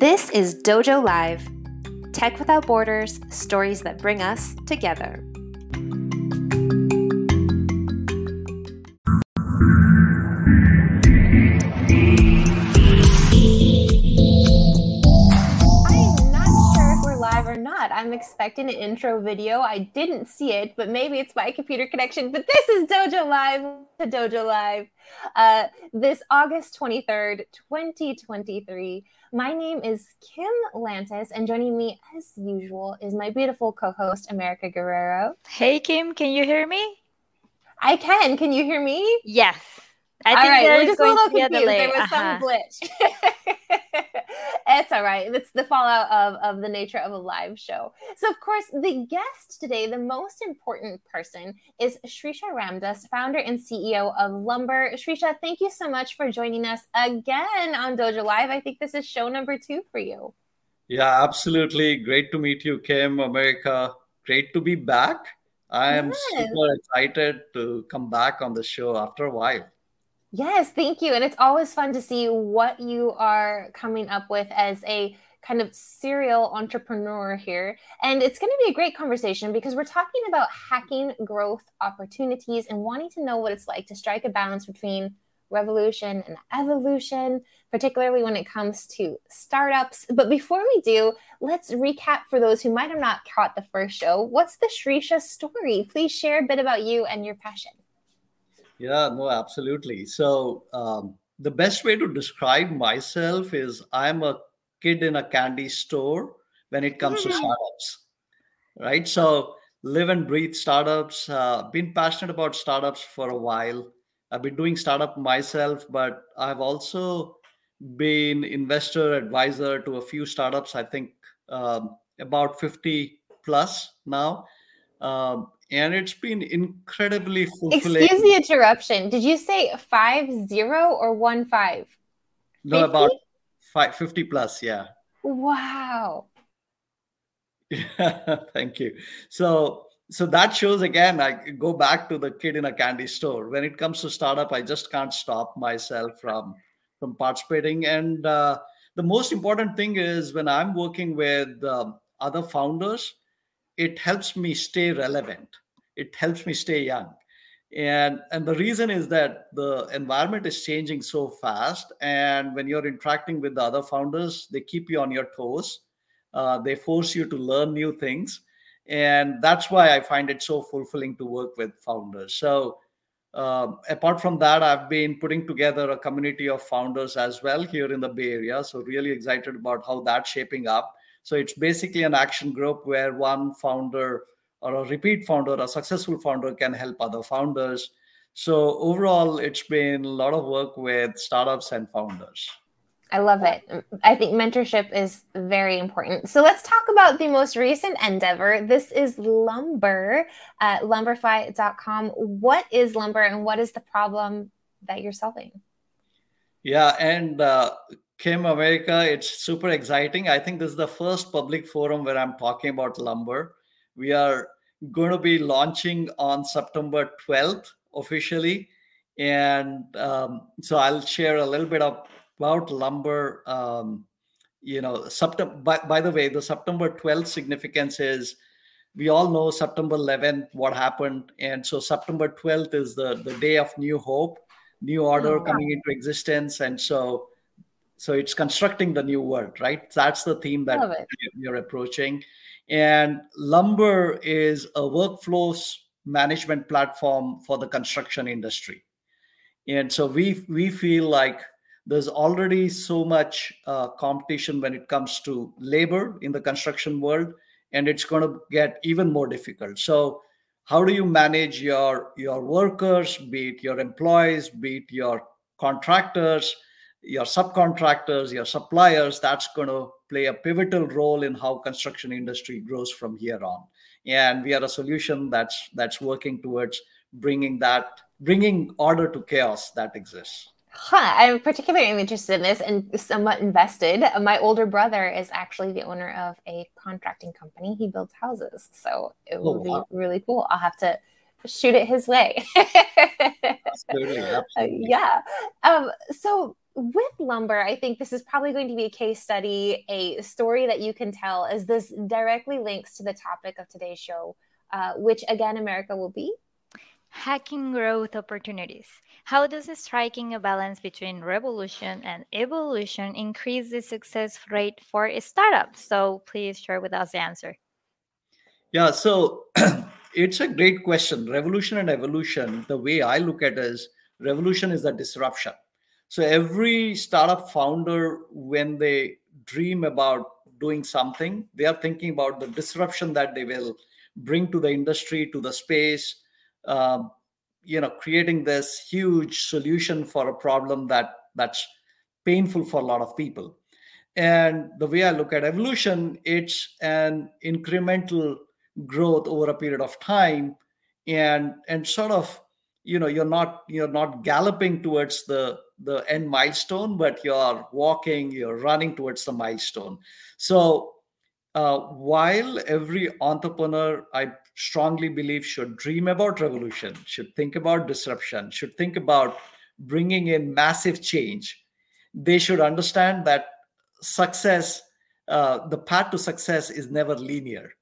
This is Dojo Live Tech Without Borders, stories that bring us together. I'm expecting an intro video. I didn't see it, but maybe it's my computer connection. But this is Dojo Live to Dojo Live. Uh, this August 23rd, 2023. My name is Kim Lantis, and joining me as usual is my beautiful co host, America Guerrero. Hey, Kim, can you hear me? I can. Can you hear me? Yes. I all right, we're just a little confused. There was uh-huh. some glitch. it's all right. It's the fallout of, of the nature of a live show. So, of course, the guest today, the most important person, is Shreesha Ramdas, founder and CEO of Lumber. Shreesha, thank you so much for joining us again on Dojo Live. I think this is show number two for you. Yeah, absolutely. Great to meet you, Kim, America. Great to be back. I am yes. super excited to come back on the show after a while. Yes, thank you. And it's always fun to see what you are coming up with as a kind of serial entrepreneur here. And it's going to be a great conversation because we're talking about hacking growth opportunities and wanting to know what it's like to strike a balance between revolution and evolution, particularly when it comes to startups. But before we do, let's recap for those who might have not caught the first show. What's the Shreesha story? Please share a bit about you and your passion. Yeah, no, absolutely. So, um, the best way to describe myself is I'm a kid in a candy store when it comes to mm-hmm. startups, right? So, live and breathe startups. Uh, been passionate about startups for a while. I've been doing startup myself, but I've also been investor advisor to a few startups. I think um, about 50 plus now. Um, and it's been incredibly fulfilling. Excuse the interruption. Did you say five zero or one five? No, 50? about five, 50 plus, yeah. Wow. Yeah, thank you. So so that shows again, I go back to the kid in a candy store. When it comes to startup, I just can't stop myself from from participating. And uh, the most important thing is when I'm working with um, other founders, it helps me stay relevant. It helps me stay young. And and the reason is that the environment is changing so fast and when you're interacting with the other founders they keep you on your toes. Uh, they force you to learn new things. And that's why i find it so fulfilling to work with founders. So uh, apart from that i've been putting together a community of founders as well here in the bay area. So really excited about how that's shaping up so it's basically an action group where one founder or a repeat founder, a successful founder can help other founders. So overall, it's been a lot of work with startups and founders. I love it. I think mentorship is very important. So let's talk about the most recent endeavor. This is Lumber at lumberfy.com. What is Lumber and what is the problem that you're solving? Yeah, and uh, Kim America, it's super exciting. I think this is the first public forum where I'm talking about lumber. We are going to be launching on September 12th officially. And um, so I'll share a little bit of, about lumber. Um, you know, September, by, by the way, the September 12th significance is we all know September 11th, what happened. And so September 12th is the, the day of new hope, new order oh, coming into existence. And so so it's constructing the new world, right? That's the theme that you're approaching. And Lumber is a workflows management platform for the construction industry. And so we we feel like there's already so much uh, competition when it comes to labor in the construction world, and it's going to get even more difficult. So how do you manage your your workers, be it your employees, be it your contractors? Your subcontractors, your suppliers, that's going to play a pivotal role in how construction industry grows from here on. And we are a solution that's that's working towards bringing that bringing order to chaos that exists. Huh, I'm particularly interested in this and somewhat invested. My older brother is actually the owner of a contracting company. He builds houses, so it oh, will oh, wow. be really cool. I'll have to shoot it his way. absolutely, absolutely. yeah. Um, so with lumber, I think this is probably going to be a case study, a story that you can tell, as this directly links to the topic of today's show, uh, which again, America will be hacking growth opportunities. How does striking a balance between revolution and evolution increase the success rate for a startup? So please share with us the answer. Yeah, so it's a great question. Revolution and evolution, the way I look at it is revolution is a disruption. So every startup founder, when they dream about doing something, they are thinking about the disruption that they will bring to the industry, to the space, um, you know creating this huge solution for a problem that that's painful for a lot of people and the way i look at evolution it's an incremental growth over a period of time. And and sort of you know you're not you're not galloping towards the the end milestone but you're walking you're running towards the milestone. So uh, while every entrepreneur i strongly believe should dream about revolution, should think about disruption, should think about bringing in massive change, they should understand that success, uh, the path to success is never linear,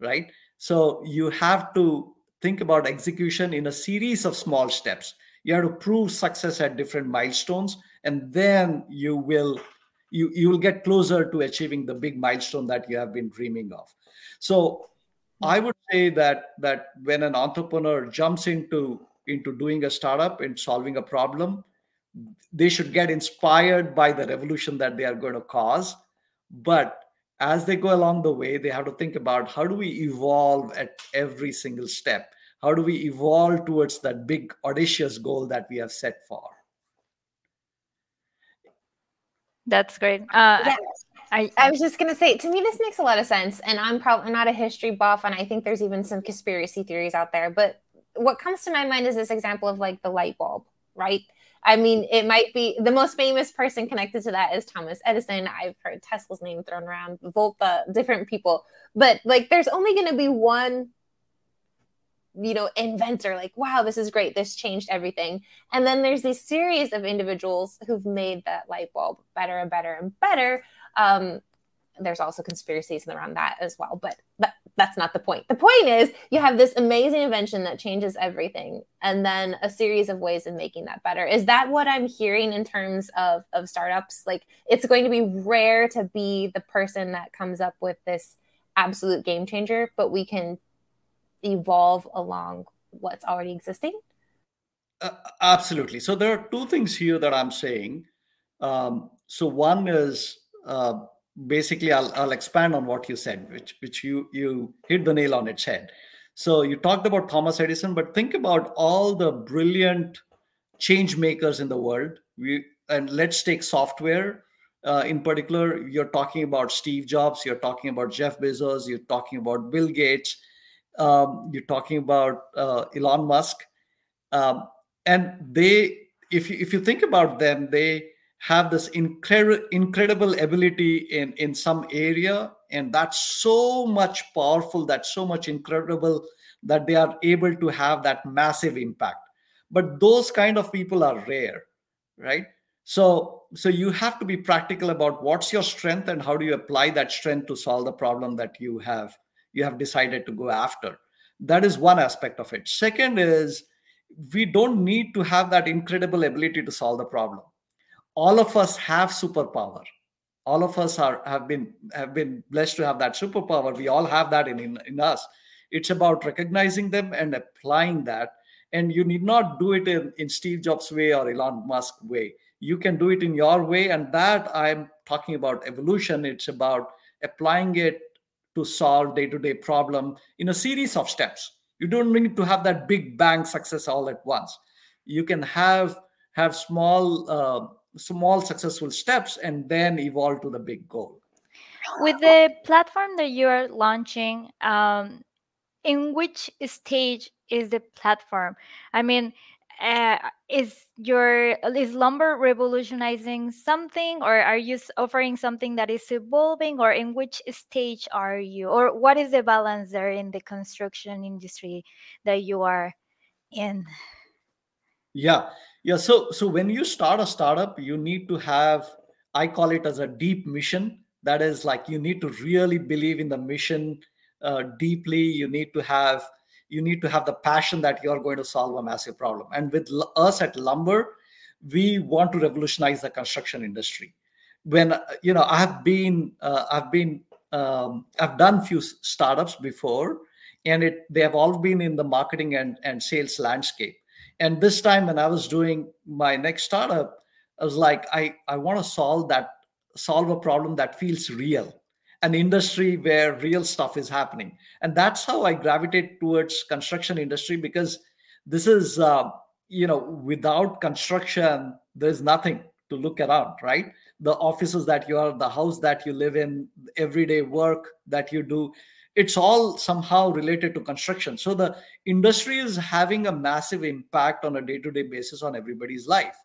right? So you have to think about execution in a series of small steps. You have to prove success at different milestones, and then you will you you will get closer to achieving the big milestone that you have been dreaming of. So I would say that that when an entrepreneur jumps into into doing a startup and solving a problem, they should get inspired by the revolution that they are going to cause. But as they go along the way, they have to think about how do we evolve at every single step? How do we evolve towards that big audacious goal that we have set for? That's great. Uh, yeah. I, I was just gonna say, to me, this makes a lot of sense, and I'm probably not a history buff, and I think there's even some conspiracy theories out there. But what comes to my mind is this example of like the light bulb, right? I mean, it might be the most famous person connected to that is Thomas Edison. I've heard Tesla's name thrown around, Volta, different people, but like, there's only going to be one you know inventor like wow this is great this changed everything. And then there's this series of individuals who've made that light bulb better and better and better. Um, there's also conspiracies around that as well, but that, that's not the point. The point is you have this amazing invention that changes everything, and then a series of ways of making that better. Is that what I'm hearing in terms of of startups? Like it's going to be rare to be the person that comes up with this absolute game changer, but we can evolve along what's already existing. Uh, absolutely. So there are two things here that I'm saying. Um, so one is uh, basically I'll, I'll expand on what you said which which you you hit the nail on its head. So you talked about thomas edison but think about all the brilliant change makers in the world. We and let's take software uh, in particular. You're talking about steve jobs you're talking about jeff bezos you're talking about bill gates um, you're talking about uh, elon musk. Um, and they if you if you think about them they have this incredible incredible ability in in some area and that's so much powerful that's so much incredible that they are able to have that massive impact. But those kind of people are rare right? So so you have to be practical about what's your strength and how do you apply that strength to solve the problem that you have you have decided to go after. That is one aspect of it. Second is we don't need to have that incredible ability to solve the problem all of us have superpower. All of us are have been have been blessed to have that superpower. We all have that in, in, in us. It's about recognizing them and applying that. And you need not do it in, in steve jobs way or elon musk way. You can do it in your way and that i'm talking about evolution. It's about applying it to solve day-to-day problem in a series of steps. You don't need to have that big bang success all at once. You can have have small uh, small successful steps and then evolve to the big goal. With the platform that you are launching um, in which stage is the platform? I mean uh, is your is lumber revolutionizing something or are you offering something that is evolving or in which stage are you? Or what is the balance there in the construction industry that you are in? Yeah yeah so so when you start a startup you need to have i call it as a deep mission. That is like you need to really believe in the mission uh, deeply. You need to have you need to have the passion that you are going to solve a massive problem. And with us at lumber we want to revolutionize the construction industry. When uh, you know i have been uh, i've been um, i've done few startups before and it they have all been in the marketing and, and sales landscape and this time when i was doing my next startup i was like i i want to solve that solve a problem that feels real an industry where real stuff is happening. And that's how i gravitate towards construction industry because this is uh, you know without construction there's nothing to look around right? The offices that you are the house that you live in everyday work that you do it's all somehow related to construction. So the industry is having a massive impact on a day-to-day basis on everybody's life.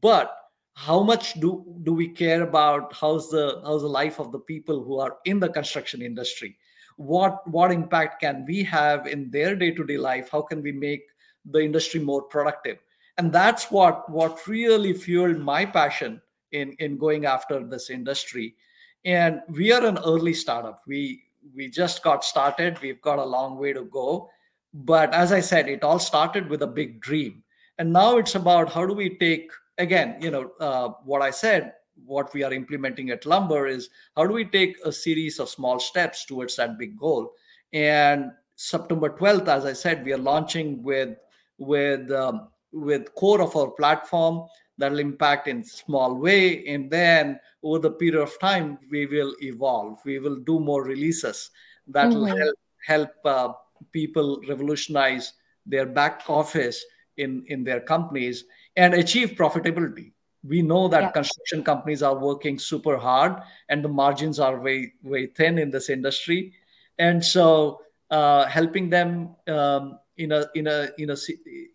But how much do do we care about how's the how's the life of the people who are in the construction industry? What what impact can we have in their day-to-day life? How can we make the industry more productive? And that's what what really fueled my passion in in going after this industry. And we are an early startup. We we just got started. We've got a long way to go. But as i said it all started with a big dream. And now it's about how do we take again, you know, uh, what I said, what we are implementing at Lumber is how do we take a series of small steps towards that big goal? And September 12th, as I said, we are launching with with um, with core of our platform that will impact in small way, and then over the period of time, we will evolve. We will do more releases that will mm-hmm. help help uh, people revolutionize their back office in in their companies and achieve profitability we know that yeah. construction companies are working super hard and the margins are very very thin in this industry and so uh, helping them um, in a in a in a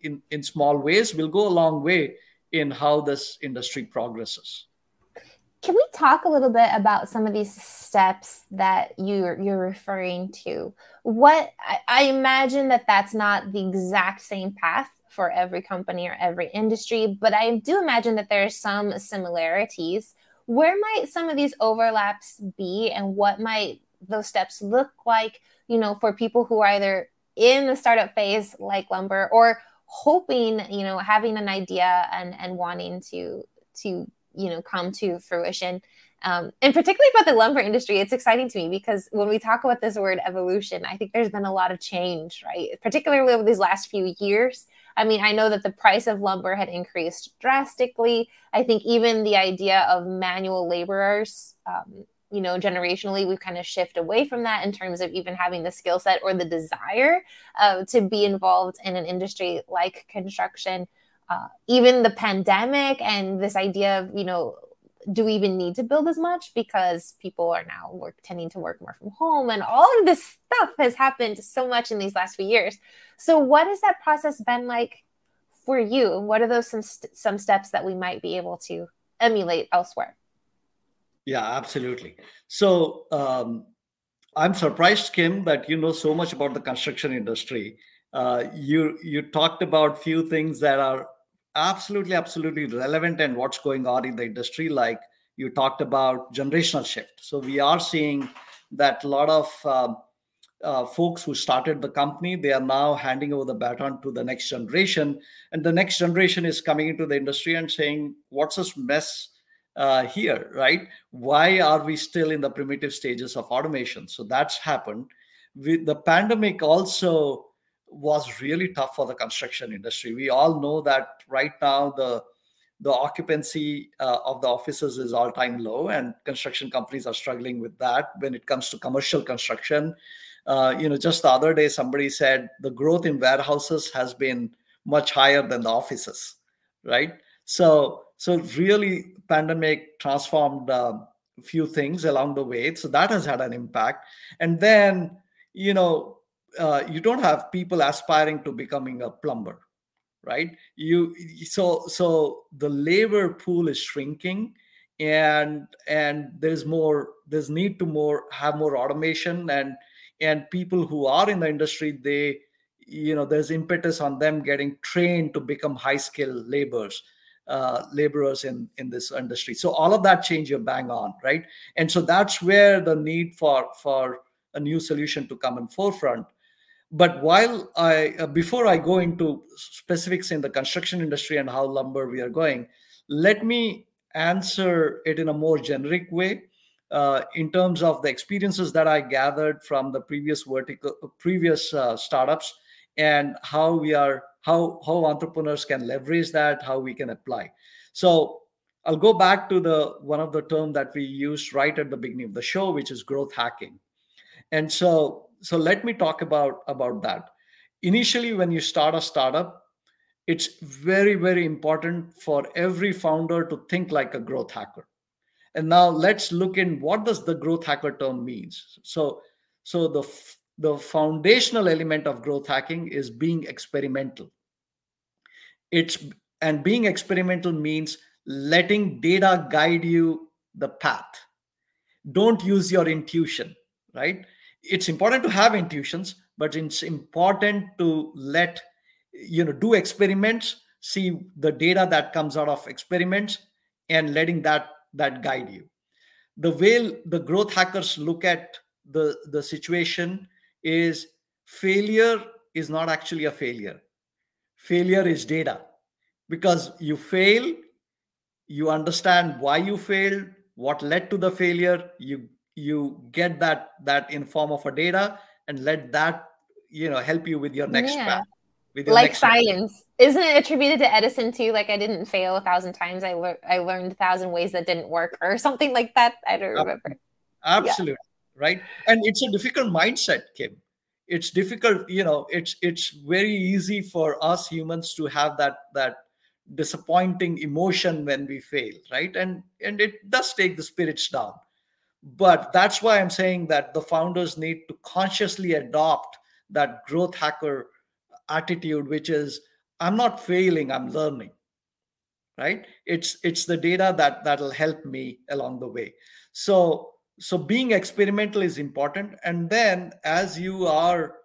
in, in small ways will go a long way in how this industry progresses can we talk a little bit about some of these steps that you're you're referring to what I, I imagine that that's not the exact same path for every company or every industry, but I do imagine that there are some similarities. Where might some of these overlaps be, and what might those steps look like, you know, for people who are either in the startup phase like lumber or hoping, you know, having an idea and and wanting to to you know come to fruition um, and particularly about the lumber industry, it's exciting to me because when we talk about this word evolution, I think there's been a lot of change, right? Particularly over these last few years. I mean, I know that the price of lumber had increased drastically. I think even the idea of manual laborers, um, you know, generationally, we've kind of shift away from that in terms of even having the skill set or the desire uh, to be involved in an industry like construction. Uh, even the pandemic and this idea of, you know, do we even need to build as much? Because people are now work tending to work more from home and all of this stuff has happened so much in these last few years. So what has that process been like for you? What are those some some steps that we might be able to emulate elsewhere yeah absolutely. So um, i'm surprised kim that you know so much about the construction industry. Uh, you you talked about few things that are absolutely absolutely relevant and what's going on in the industry like you talked about generational shift. So we are seeing that a lot of uh, uh, folks who started the company they are now handing over the baton to the next generation. And the next generation is coming into the industry and saying what's this mess uh, here right why are we still in the primitive stages of automation so that's happened with the pandemic also was really tough for the construction industry. We all know that right now the the occupancy uh, of the offices is all time low, and construction companies are struggling with that. When it comes to commercial construction, uh, you know, just the other day somebody said the growth in warehouses has been much higher than the offices, right? So so really, pandemic transformed a few things along the way. So that has had an impact, and then you know uh, you don't have people aspiring to becoming a plumber right? You so so the labor pool is shrinking and and there's more there's need to more have more automation and and people who are in the industry they you know there's impetus on them getting trained to become high skill laborers uh, laborers in in this industry. So all of that change you're bang on right? And so that's where the need for for a new solution to come in forefront. But while i uh, before i go into specifics in the construction industry and how lumber we are going let me answer it in a more generic way uh, in terms of the experiences that i gathered from the previous vertical previous uh, startups and how we are how how entrepreneurs can leverage that how we can apply. So i'll go back to the one of the term that we used right at the beginning of the show which is growth hacking. And so so let me talk about about that. Initially when you start a startup it's very very important for every founder to think like a growth hacker. And now let's look in what does the growth hacker term means? So so the the foundational element of growth hacking is being experimental. It's and being experimental means letting data guide you the path. Don't use your intuition right? It's important to have intuitions but it's important to let you know do experiments see the data that comes out of experiments and letting that that guide you. The way the growth hackers look at the the situation is failure is not actually a failure. Failure is data because you fail, you understand why you failed, what led to the failure, you you get that that in form of a data and let that you know help you with your next yeah. path. With your like science, path. isn't it attributed to Edison too? Like I didn't fail a thousand times, I learned I learned a thousand ways that didn't work, or something like that. I don't remember. Absolutely. Yeah right? And it's a difficult mindset kim. It's difficult you know it's it's very easy for us humans to have that that disappointing emotion when we fail right? And and it does take the spirits down. But that's why i'm saying that the founders need to consciously adopt that growth hacker attitude which is i'm not failing i'm learning right? It's it's the data that that'll help me along the way. So so being experimental is important. And then as you are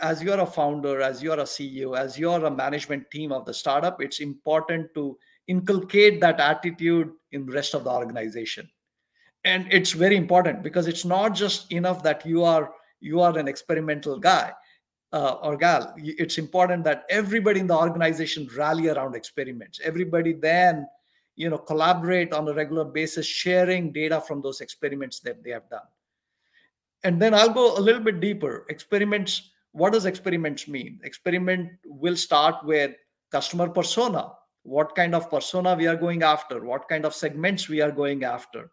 as you're a founder as you're a ceo as you're a management team of the startup it's important to inculcate that attitude in the rest of the organization. And it's very important because it's not just enough that you are you are an experimental guy uh, or gal. It's important that everybody in the organization rally around experiments. Everybody then you know collaborate on a regular basis sharing data from those experiments that they have done. And then i'll go a little bit deeper. Experiments what does experiments mean? Experiment will start with customer persona. What kind of persona we are going after? What kind of segments we are going after?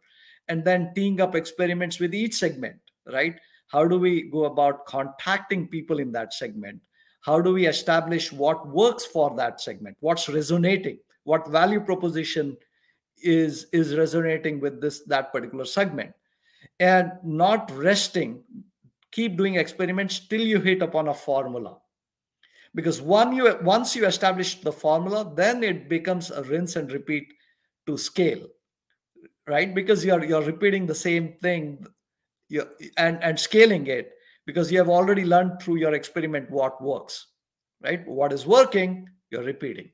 And then teeing up experiments with each segment right? How do we go about contacting people in that segment? How do we establish what works for that segment? What's resonating what value proposition is is resonating with this that particular segment. And not resting keep doing experiments till you hit upon a formula. Because one you once you establish the formula then it becomes a rinse and repeat to scale right? Because you're you're repeating the same thing and and scaling it because you have already learned through your experiment what works right? What is working you're repeating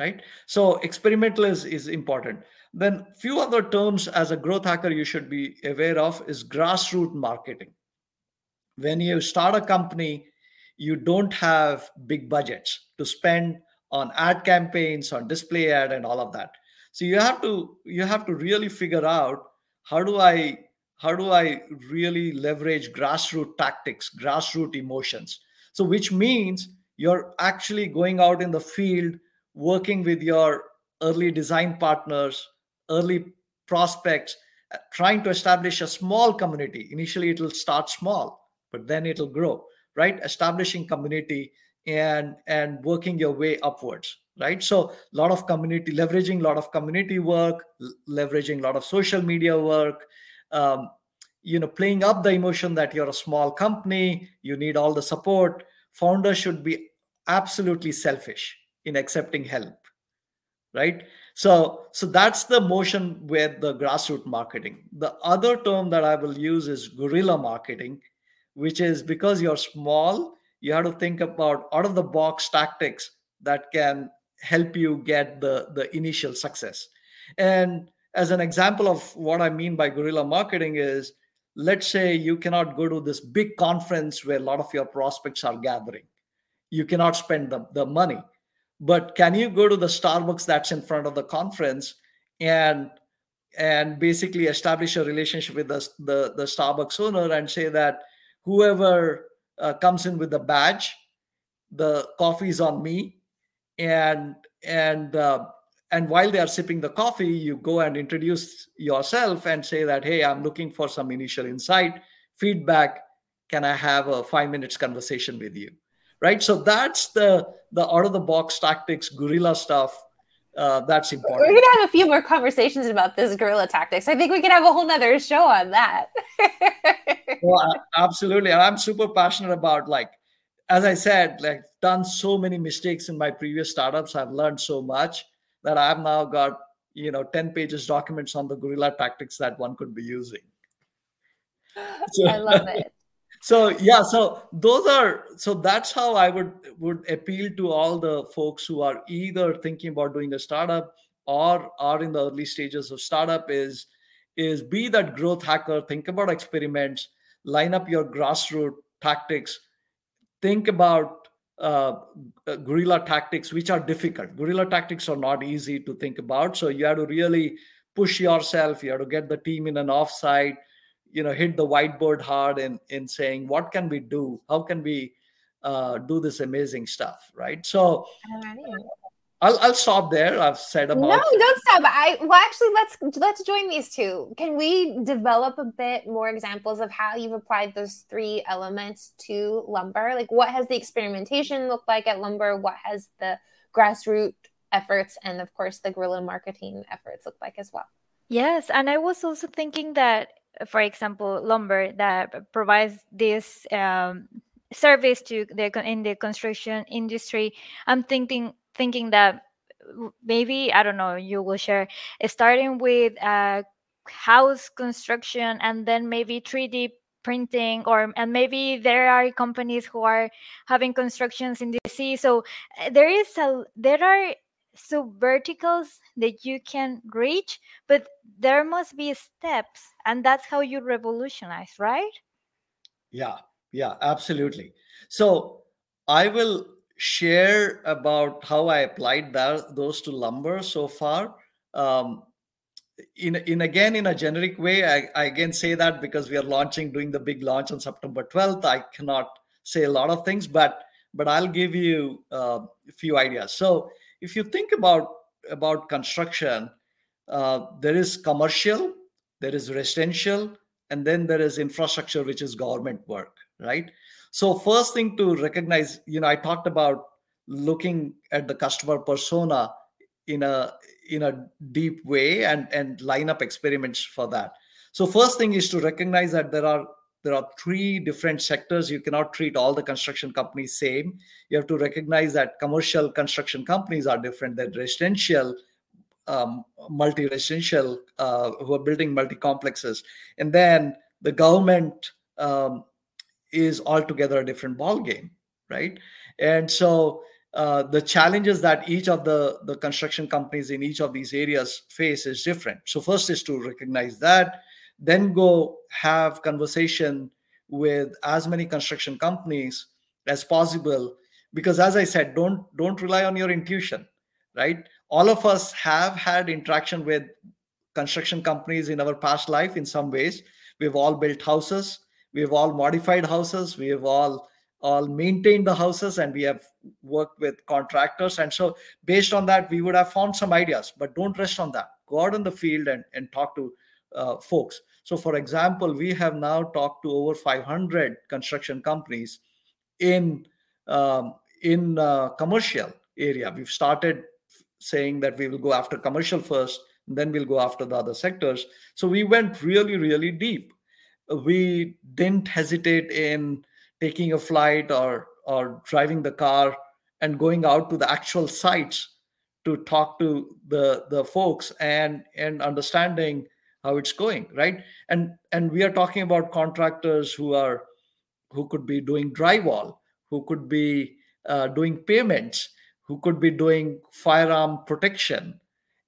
right? So experimental is, is important. Then few other terms as a growth hacker you should be aware of is grassroots marketing. When you start a company you don't have big budgets to spend on ad campaigns on display ad and all of that. So you have to you have to really figure out how do i how do i really leverage grassroots tactics grassroots emotions? So which means you're actually going out in the field working with your early design partners, early prospects, uh, trying to establish a small community. Initially, it will start small, but then it'll grow, right? Establishing community and and working your way upwards right so a lot of community leveraging a lot of community work leveraging a lot of social media work um, you know playing up the emotion that you're a small company you need all the support founders should be absolutely selfish in accepting help right? So so that's the motion with the grassroots marketing. The other term that i will use is guerrilla marketing which is because you're small you have to think about out of the box tactics that can help you get the the initial success. And as an example of what i mean by guerrilla marketing is let's say you cannot go to this big conference where a lot of your prospects are gathering. You cannot spend the, the money but can you go to the starbucks that's in front of the conference and and basically establish a relationship with the, the, the starbucks owner and say that whoever uh, comes in with the badge the coffee is on me and and uh, and while they are sipping the coffee you go and introduce yourself and say that hey i'm looking for some initial insight feedback. Can i have a five minutes conversation with you right? So that's the the out of the box tactics guerrilla stuff uh, that's important. We're gonna have a few more conversations about this guerrilla tactics. I think we can have a whole nother show on that. Well absolutely. I'm super passionate about like as i said like done so many mistakes in my previous startups. I've learned so much that I've now got you know 10 pages documents on the guerrilla tactics that one could be using. So, I love it. So yeah, so those are so that's how I would would appeal to all the folks who are either thinking about doing a startup or are in the early stages of startup is is be that growth hacker, think about experiments, line up your grassroots tactics, think about uh, uh, guerrilla tactics, which are difficult. Guerrilla tactics are not easy to think about. So you have to really push yourself. You have to get the team in an offsite. You know, hit the whiteboard hard in in saying what can we do? How can we uh, do this amazing stuff? Right. So. I'll, I'll stop there. I've said about. No, don't stop. I well, actually, let's let's join these two. Can we develop a bit more examples of how you've applied those three elements to lumber? Like, what has the experimentation looked like at lumber? What has the grassroots efforts and, of course, the guerrilla marketing efforts look like as well? Yes, and I was also thinking that, for example, lumber that provides this. Um, service to the in the construction industry i'm thinking thinking that maybe I don't know you will share starting with uh, house construction and then maybe 3D printing or and maybe there are companies who are having constructions in sea so uh, there is a there are sub verticals that you can reach but there must be steps and that's how you revolutionize right yeah yeah absolutely so i will share about how I applied that, those to lumber so far. Um, in, in again in a generic way, I, I again say that because we are launching, doing the big launch on September 12th. I cannot say a lot of things, but but I'll give you uh, a few ideas. So if you think about about construction, uh, there is commercial, there is residential, and then there is infrastructure, which is government work, right? So first thing to recognize, you know, I talked about looking at the customer persona in a in a deep way and and line up experiments for that. So first thing is to recognize that there are there are three different sectors. You cannot treat all the construction companies same. You have to recognize that commercial construction companies are different than residential, um, multi-residential uh, who are building multi-complexes, and then the government um, is altogether a different ball game right and so uh, the challenges that each of the the construction companies in each of these areas face is different so first is to recognize that then go have conversation with as many construction companies as possible. Because as i said don't don't rely on your intuition right? All of us have had interaction with construction companies in our past life in some ways. We've all built houses. We've all modified houses. We have all all maintained the houses and we have worked with contractors. And so based on that we would have found some ideas but don't rest on that. Go out in the field and, and talk to uh, folks so for example we have now talked to over 500 construction companies in um, in uh, commercial area. We've started saying that we will go after commercial first then we'll go after the other sectors. So we went really really deep. We didn't hesitate in taking a flight or or driving the car and going out to the actual sites to talk to the the folks and and understanding how it's going right? And and we are talking about contractors who are who could be doing drywall who could be uh, doing payments who could be doing firearm protection.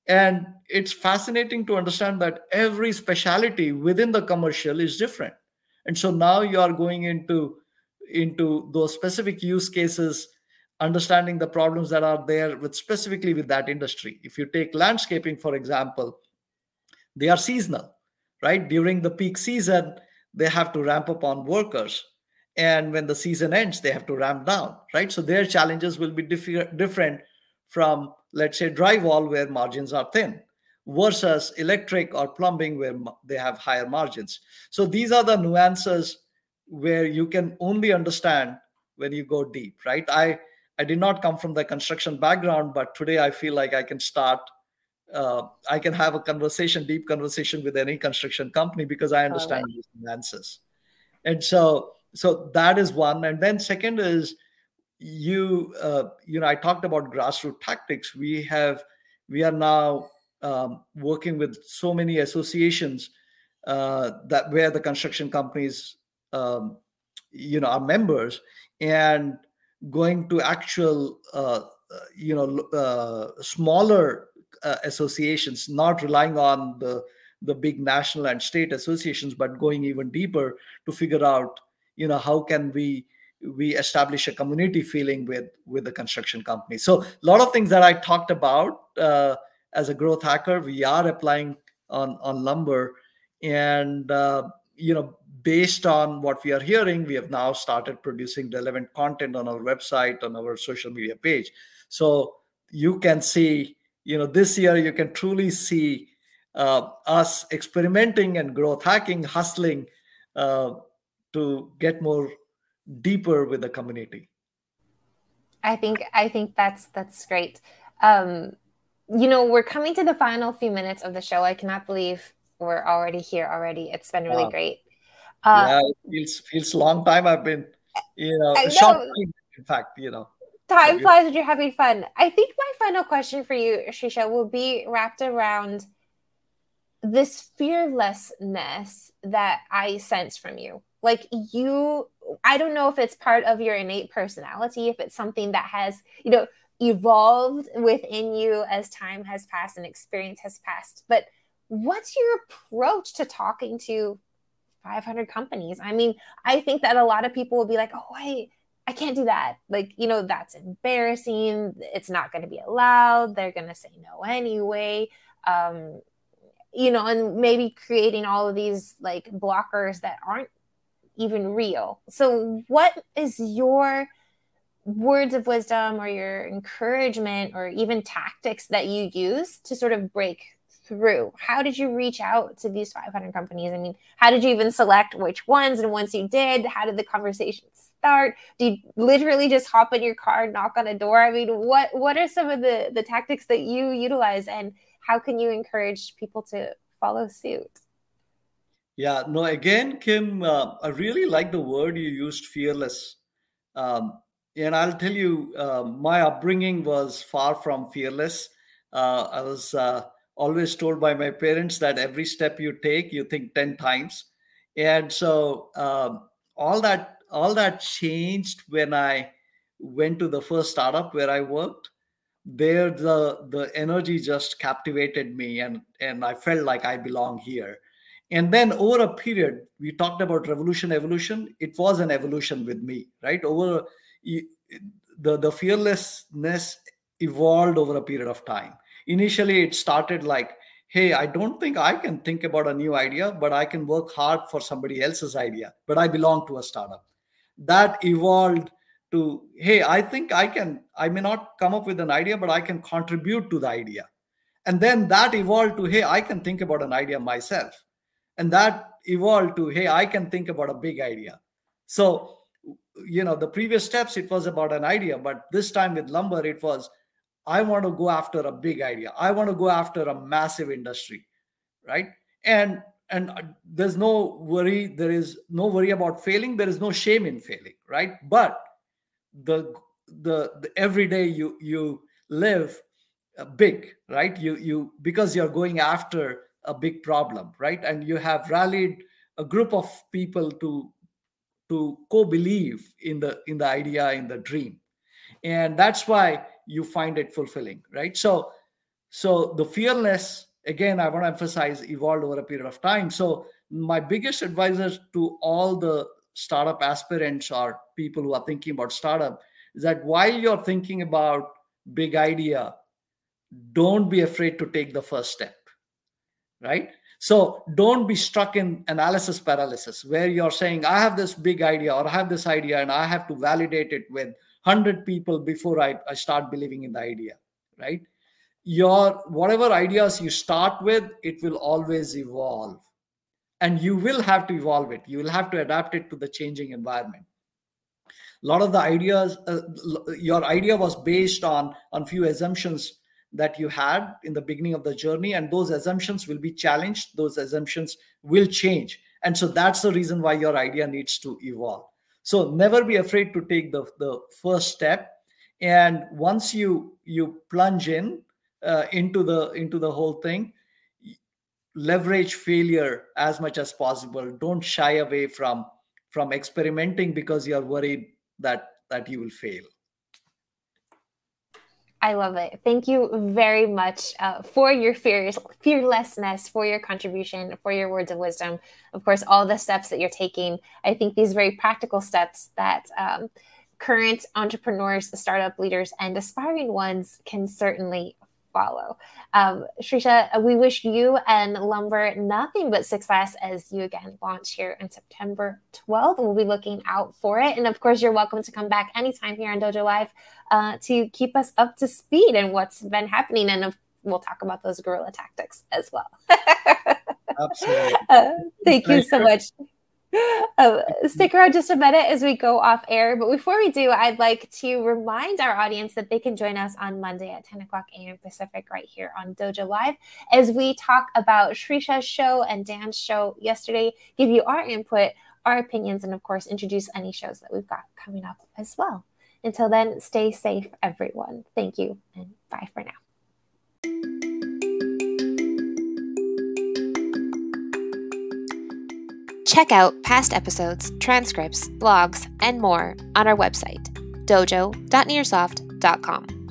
And it's fascinating to understand that every specialty within the commercial is different. And so now you are going into into those specific use cases understanding the problems that are there with specifically with that industry. If you take landscaping for example they are seasonal right? During the peak season they have to ramp up on workers. And when the season ends they have to ramp down right? So their challenges will be diff- different from let's say drywall where margins are thin versus electric or plumbing where they have higher margins. So these are the nuances where you can only understand when you go deep right? I i did not come from the construction background but today i feel like i can start uh, i can have a conversation deep conversation with any construction company because i understand right. these nuances and so so that is one. And then second is you uh, you know i talked about grassroots tactics. We have we are now um, working with so many associations uh, that where the construction companies um, you know are members and going to actual uh, uh you know uh, smaller uh, associations not relying on the the big national and state associations but going even deeper to figure out you know how can we we establish a community feeling with with the construction company. So a lot of things that i talked about uh, as a growth hacker we are applying on on lumber. And uh, you know based on what we are hearing we have now started producing relevant content on our website on our social media page. So you can see you know this year you can truly see uh, us experimenting and growth hacking hustling uh, to get more deeper with the community. I think i think that's that's great. Um you know we're coming to the final few minutes of the show. I cannot believe we're already here already. It's been really wow. great. Uh, yeah it feels feels long time i've been you know, know. short time, in fact you know. Time flies when you're having fun. I think my final question for you Shreesha will be wrapped around this fearlessness that i sense from you. Like you i don't know if it's part of your innate personality if it's something that has you know evolved within you as time has passed and experience has passed but what's your approach to talking to 500 companies? I mean i think that a lot of people will be like oh wait i can't do that like you know that's embarrassing it's not going to be allowed they're going to say no anyway um you know and maybe creating all of these like blockers that aren't even real. So, what is your words of wisdom or your encouragement or even tactics that you use to sort of break through? How did you reach out to these 500 companies? I mean, how did you even select which ones? And once you did, how did the conversation start? Do you literally just hop in your car, knock on a door? I mean, what what are some of the the tactics that you utilize, and how can you encourage people to follow suit? Yeah, no, again, Kim, uh, I really like the word you used, fearless. Um, and I'll tell you, uh, my upbringing was far from fearless. Uh, I was uh, always told by my parents that every step you take, you think 10 times. And so um, all that all that changed when I went to the first startup where I worked. There, the the energy just captivated me, and and I felt like I belong here. And then over a period we talked about revolution evolution. It was an evolution with me right? Over the the fearlessness evolved over a period of time. Initially it started like hey i don't think i can think about a new idea but i can work hard for somebody else's idea but i belong to a startup that evolved to hey i think i can i may not come up with an idea but i can contribute to the idea. And then that evolved to hey i can think about an idea myself. And that evolved to hey i can think about a big idea. So you know the previous steps it was about an idea but this time with lumber it was i want to go after a big idea. I want to go after a massive industry right? And and uh, there's no worry there is no worry about failing there is no shame in failing right? But the the, the every day you you live uh, big right? You you because you're going after a big problem right? And you have rallied a group of people to to co-believe in the in the idea in the dream. And that's why you find it fulfilling right? So so the fearless again i want to emphasize evolved over a period of time. So my biggest advisor to all the startup aspirants or people who are thinking about startup is that while you're thinking about big idea don't be afraid to take the first step right? So don't be stuck in analysis paralysis where you're saying i have this big idea or i have this idea and i have to validate it with 100 people before I, I start believing in the idea right your whatever ideas you start with it will always evolve. And you will have to evolve it. You will have to adapt it to the changing environment. A lot of the ideas uh, your idea was based on on few assumptions that you had in the beginning of the journey and those assumptions will be challenged. Those assumptions will change. And so that's the reason why your idea needs to evolve. So never be afraid to take the, the first step. And once you you plunge in uh, into the into the whole thing leverage failure as much as possible don't shy away from from experimenting because you're worried that that you will fail I love it. Thank you very much uh, for your fears, fearlessness, for your contribution, for your words of wisdom. Of course, all the steps that you're taking. I think these very practical steps that um, current entrepreneurs, startup leaders, and aspiring ones can certainly follow. Um, Shreesha, we wish you and Lumber nothing but success as you again launch here on September 12th. We'll be looking out for it. And of course, you're welcome to come back anytime here on Dojo Live uh, to keep us up to speed and what's been happening. And we'll talk about those guerrilla tactics as well. Absolutely. Uh, thank you so much. Uh, stick around just a minute as we go off air. But before we do, I'd like to remind our audience that they can join us on Monday at 10 o'clock a.m. Pacific right here on Dojo Live as we talk about Shreesha's show and Dan's show yesterday, give you our input, our opinions, and of course, introduce any shows that we've got coming up as well. Until then, stay safe, everyone. Thank you, and bye for now. Check out past episodes, transcripts, blogs, and more on our website, dojo.nearsoft.com.